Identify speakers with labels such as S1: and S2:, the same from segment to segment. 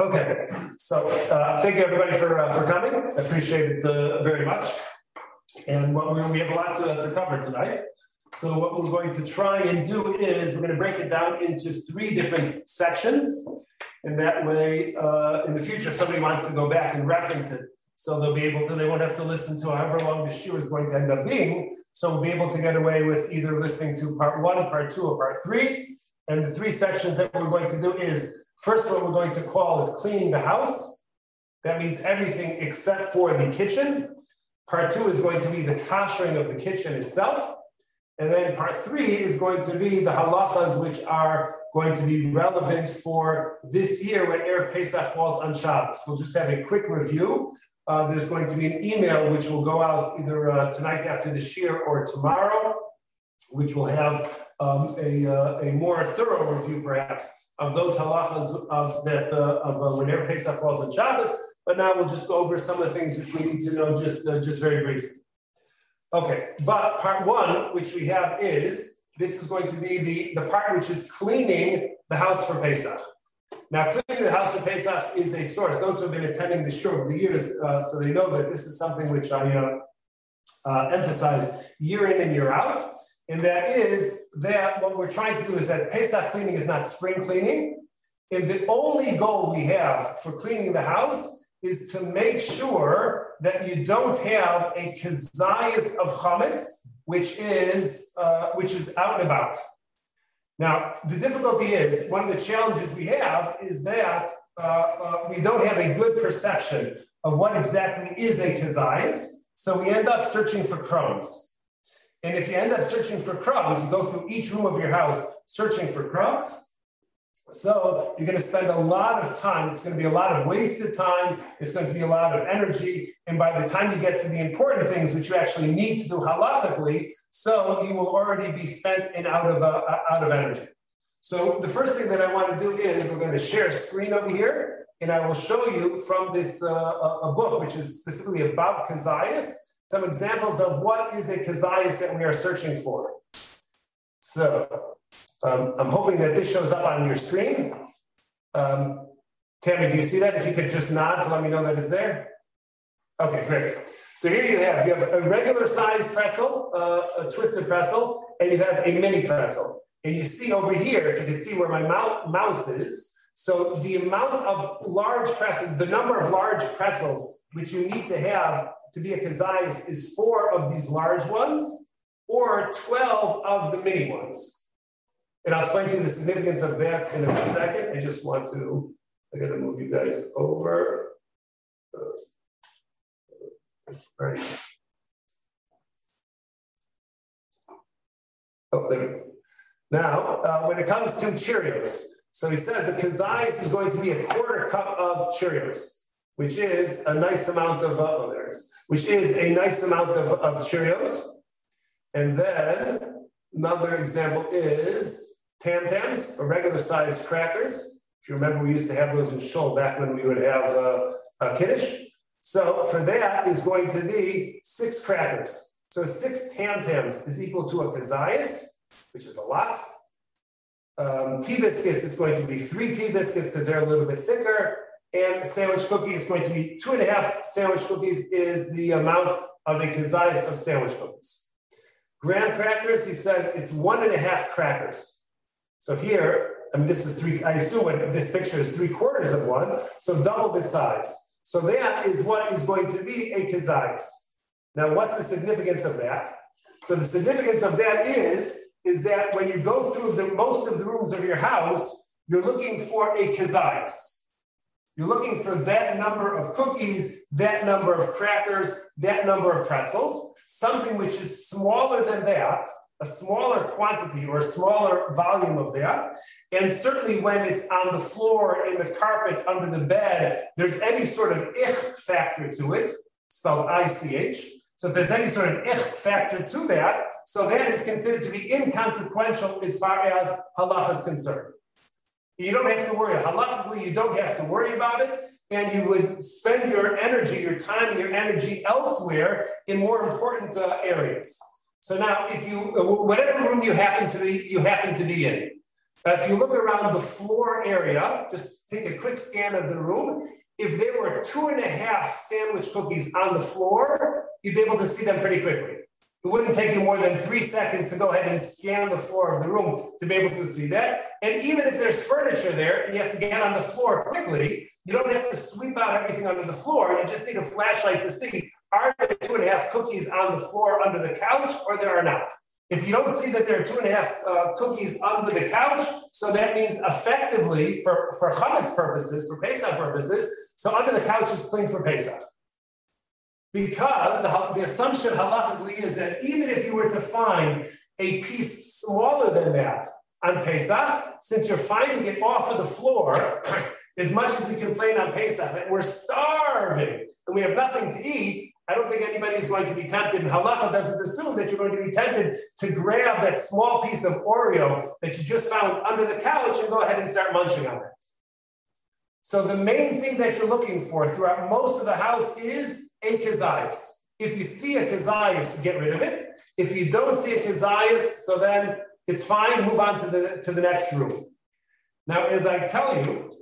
S1: Okay, so uh, thank you everybody for uh, for coming. I appreciate it uh, very much. And what we, we have a lot to, to cover tonight. So what we're going to try and do is we're going to break it down into three different sections. And that way, uh, in the future, if somebody wants to go back and reference it, so they'll be able to, they won't have to listen to however long the shiur is going to end up being. So we'll be able to get away with either listening to part one, part two, or part three. And the three sections that we're going to do is first, what we're going to call is cleaning the house. That means everything except for the kitchen. Part two is going to be the kashering of the kitchen itself. And then part three is going to be the halachas, which are going to be relevant for this year when Erev Pesach falls on Shabbos. We'll just have a quick review. Uh, there's going to be an email which will go out either uh, tonight after the shiur or tomorrow, which will have um, a, uh, a more thorough review, perhaps, of those halachas of that uh, of uh, whenever Pesach falls on Shabbos. But now we'll just go over some of the things which we need to know just uh, just very briefly. Okay, but part one, which we have, is this is going to be the, the part which is cleaning the house for Pesach. Now, cleaning the house for Pesach is a source. Those who have been attending the shiur over the years, uh, so they know that this is something which I uh, emphasize year in and year out. And that is that what we're trying to do is that Pesach cleaning is not spring cleaning. And the only goal we have for cleaning the house is to make sure that you don't have a kezias of chametz, which is uh, which is out and about. Now, the difficulty is one of the challenges we have is that uh, uh, we don't have a good perception of what exactly is a kezias, so we end up searching for crumbs. And if you end up searching for crumbs, you go through each room of your house searching for crumbs, so you're going to spend a lot of time. It's going to be a lot of wasted time. It's going to be a lot of energy. And by the time you get to the important things, which you actually need to do halachically, so you will already be spent and out of, uh, out of energy. So the first thing that I want to do is we're going to share a screen over here, and I will show you from this uh, a book, which is specifically about kezias, some examples of what is a kezias that we are searching for. So um, I'm hoping that this shows up on your screen. Um, Tammy, do you see that? If you could just nod to let me know that it's there. Okay, great. So here you have you have a regular size pretzel, uh, a twisted pretzel, and you have a mini pretzel. And you see over here, if you can see where my mouse is, so the amount of large pretzels, the number of large pretzels which you need to have to be a kezias is four of these large ones or 12 of the mini ones. And I'll explain to you the significance of that in a second. I just want to, I gotta move you guys over. Right. Oh, there we go. Now, uh, when it comes to Cheerios, so he says the kezias is going to be a quarter cup of Cheerios, which is a nice amount of, uh, oh, there it is, which is a nice amount of, of Cheerios. And then another example is Tam Tams, or regular sized crackers. If you remember, we used to have those in Shul back when we would have uh, a Kiddush. So for that is going to be six crackers. So six Tam Tams is equal to a kezias, which is a lot. Um, tea biscuits it's going to be three tea biscuits because they're a little bit thicker. And sandwich cookie is going to be two and a half sandwich cookies is the amount of a kezias of sandwich cookies. Graham crackers, he says it's one and a half crackers. So here, I mean, this is three, I assume this picture is three quarters of one, so double the size. So that is what is going to be a kezias. Now, what's the significance of that? So the significance of that is, is that when you go through the most of the rooms of your house, you're looking for a kezias. You're looking for that number of cookies, that number of crackers, that number of pretzels. Something which is smaller than that a smaller quantity or a smaller volume of that. And certainly when it's on the floor, in the carpet, under the bed, there's any sort of ich factor to it, spelled I-C-H. So if there's any sort of ich factor to that, so that is considered to be inconsequential as far as halacha is concerned. You don't have to worry. Halachically, you don't have to worry about it. And you would spend your energy, your time, your energy elsewhere in more important uh, areas. So now, if you, whatever room you happen to be, you happen to be in, Uh, if you look around the floor area, just take a quick scan of the room. If there were two and a half sandwich cookies on the floor, you'd be able to see them pretty quickly. It wouldn't take you more than three seconds to go ahead and scan the floor of the room to be able to see that. And even if there's furniture there and you have to get on the floor quickly, you don't have to sweep out everything under the floor. You just need a flashlight to see are there two and a half cookies on the floor under the couch or there are not. If you don't see that there are two and a half uh, cookies under the couch, so that means effectively for, for chametz purposes, for Pesach purposes, so under the couch is clean for Pesach. Because the, the assumption halachically is that even if you were to find a piece smaller than that on Pesach, since you're finding it off of the floor, as much as we complain on Pesach that we're starving and we have nothing to eat, I don't think anybody is going to be tempted. And halacha doesn't assume that you're going to be tempted to grab that small piece of Oreo that you just found under the couch and go ahead and start munching on it. So the main thing that you're looking for throughout most of the house is a kezias. If you see a kezias, get rid of it. If you don't see a kezias, so then it's fine. Move on to the to the next room. Now, as I tell you,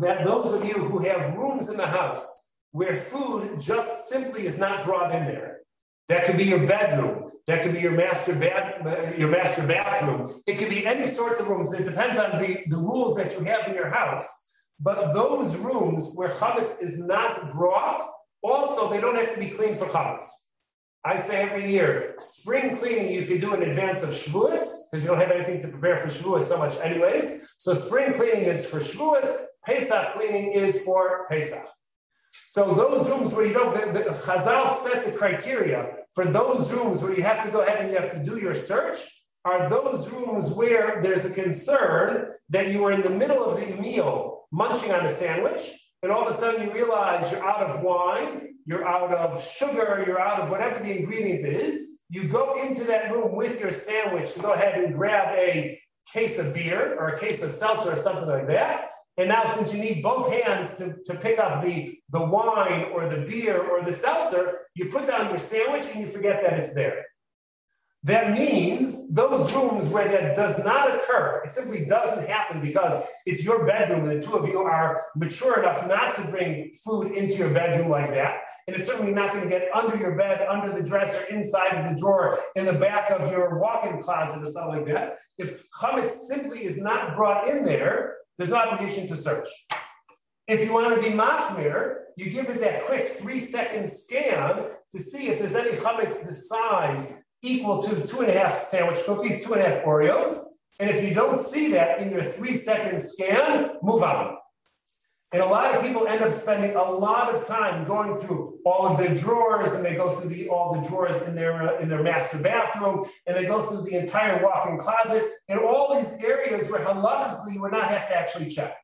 S1: that those of you who have rooms in the house where food just simply is not brought in there, that could be your bedroom, that could be your master bed, uh, your master bathroom. It could be any sorts of rooms. It depends on the, the rules that you have in your house. But those rooms where chametz is not brought, also, they don't have to be cleaned for chametz. I say every year, spring cleaning you can do in advance of Shavuos because you don't have anything to prepare for Shavuos so much, anyways. So spring cleaning is for Shavuos. Pesach cleaning is for Pesach. So those rooms where you don't, the, the Chazal set the criteria for those rooms where you have to go ahead and you have to do your search are those rooms where there's a concern that you are in the middle of the meal munching on a sandwich and all of a sudden you realize you're out of wine, you're out of sugar, you're out of whatever the ingredient is. You go into that room with your sandwich to go ahead and grab a case of beer or a case of seltzer or something like that. And now, since you need both hands to, to pick up the, the wine or the beer or the seltzer, you put down your sandwich and you forget that it's there. That means those rooms where that does not occur, it simply doesn't happen because it's your bedroom and the two of you are mature enough not to bring food into your bedroom like that. And it's certainly not going to get under your bed, under the dresser, inside of the drawer, in the back of your walk in closet or something like that. If chametz simply is not brought in there, there's no obligation to search. If you want to be machmir, you give it that quick three second scan to see if there's any chametz the size equal to two and a half sandwich cookies, two and a half Oreos. And if you don't see that in your three second scan, move on. And a lot of people end up spending a lot of time going through all of their drawers, and they go through the, all the drawers in their uh, in their master bathroom, and they go through the entire walk-in closet, and all these areas where halachically you would not have to actually check.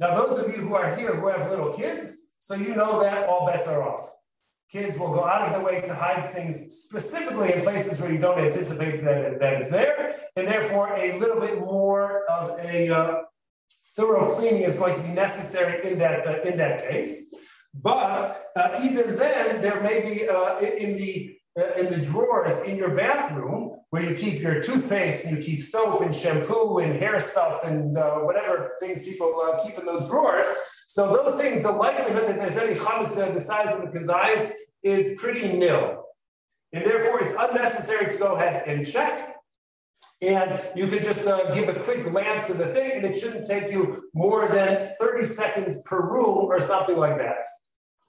S1: Now, those of you who are here who have little kids, so you know that all bets are off. Kids will go out of their way to hide things specifically in places where you don't anticipate that, that it's there, and therefore a little bit more of a uh, thorough cleaning is going to be necessary in that uh, in that case. But uh, even then, there may be uh, in the in the drawers in your bathroom where you keep your toothpaste and you keep soap and shampoo and hair stuff and uh, whatever things people keep in those drawers. So those things, the likelihood that there's any chametz there the size of the kazayas is pretty nil. And therefore, it's unnecessary to go ahead and check. And you could just uh, give a quick glance at the thing, and it shouldn't take you more than 30 seconds per room or something like that.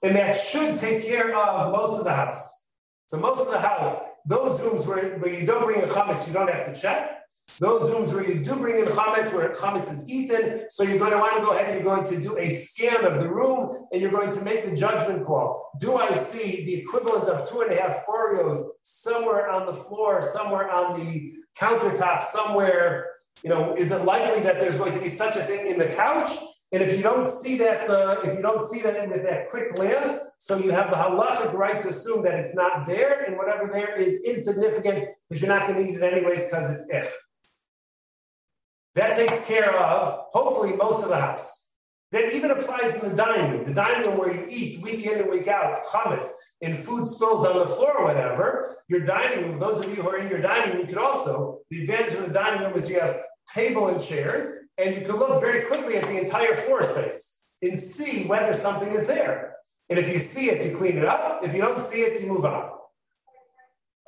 S1: And that should take care of most of the house. So most of the house, those rooms where, where you don't bring a chametz, you don't have to check. Those rooms where you do bring in chametz, where chametz is eaten, so you're going to want to go ahead and you're going to do a scan of the room, and you're going to make the judgment call. Do I see the equivalent of two and a half Oreos somewhere on the floor, somewhere on the countertop, somewhere? You know, is it likely that there's going to be such a thing in the couch? And if you don't see that, uh, if you don't see that with that quick glance, so you have the halachic right to assume that it's not there, and whatever there is insignificant because you're not going to eat it anyways because it's ich. That takes care of, hopefully, most of the house. That even applies in the dining room. The dining room where you eat week in and week out, chametz, and food spills on the floor or whatever, your dining room, those of you who are in your dining room, you can also, the advantage of the dining room is you have table and chairs, and you can look very quickly at the entire floor space and see whether something is there. And if you see it, you clean it up. If you don't see it, you move on.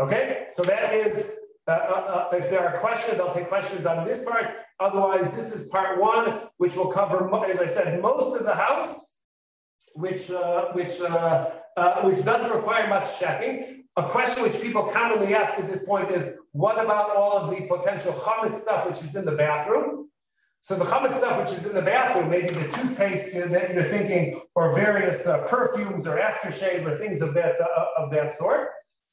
S1: Okay, so that is, uh, uh, uh, if there are questions, I'll take questions on this part. Otherwise, this is part one, which will cover, as I said, most of the house, which, uh, which, uh, uh, which doesn't require much checking. A question which people commonly ask at this point is, what about all of the potential chametz stuff which is in the bathroom? So the chametz stuff which is in the bathroom, maybe the toothpaste that you're thinking, or various perfumes or aftershave or things of that of that sort.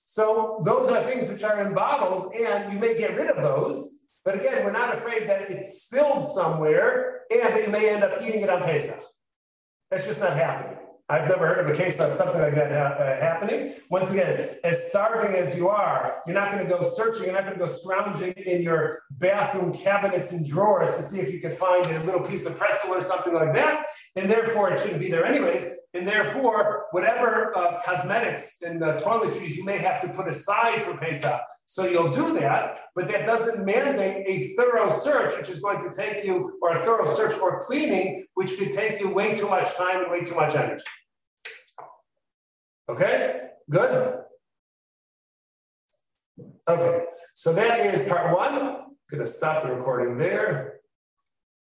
S1: So those are things which are in bottles, and you may get rid of those. But again, we're not afraid that it's spilled somewhere and that you may end up eating it on Pesach. That's just not happening. I've never heard of a case of something like that ha- uh, happening. Once again, as starving as you are, you're not going to go searching, you're not going to go scrounging in your bathroom cabinets and drawers to see if you can find a little piece of pretzel or something like that. And therefore, it shouldn't be there anyways. And therefore, whatever uh, cosmetics and uh, toiletries you may have to put aside for Pesach, so you'll do that, but that doesn't mandate a thorough search, which is going to take you, or a thorough search or cleaning, which could take you way too much time and way too much energy. Okay, good. Okay, so that is part one. I'm to stop the recording there.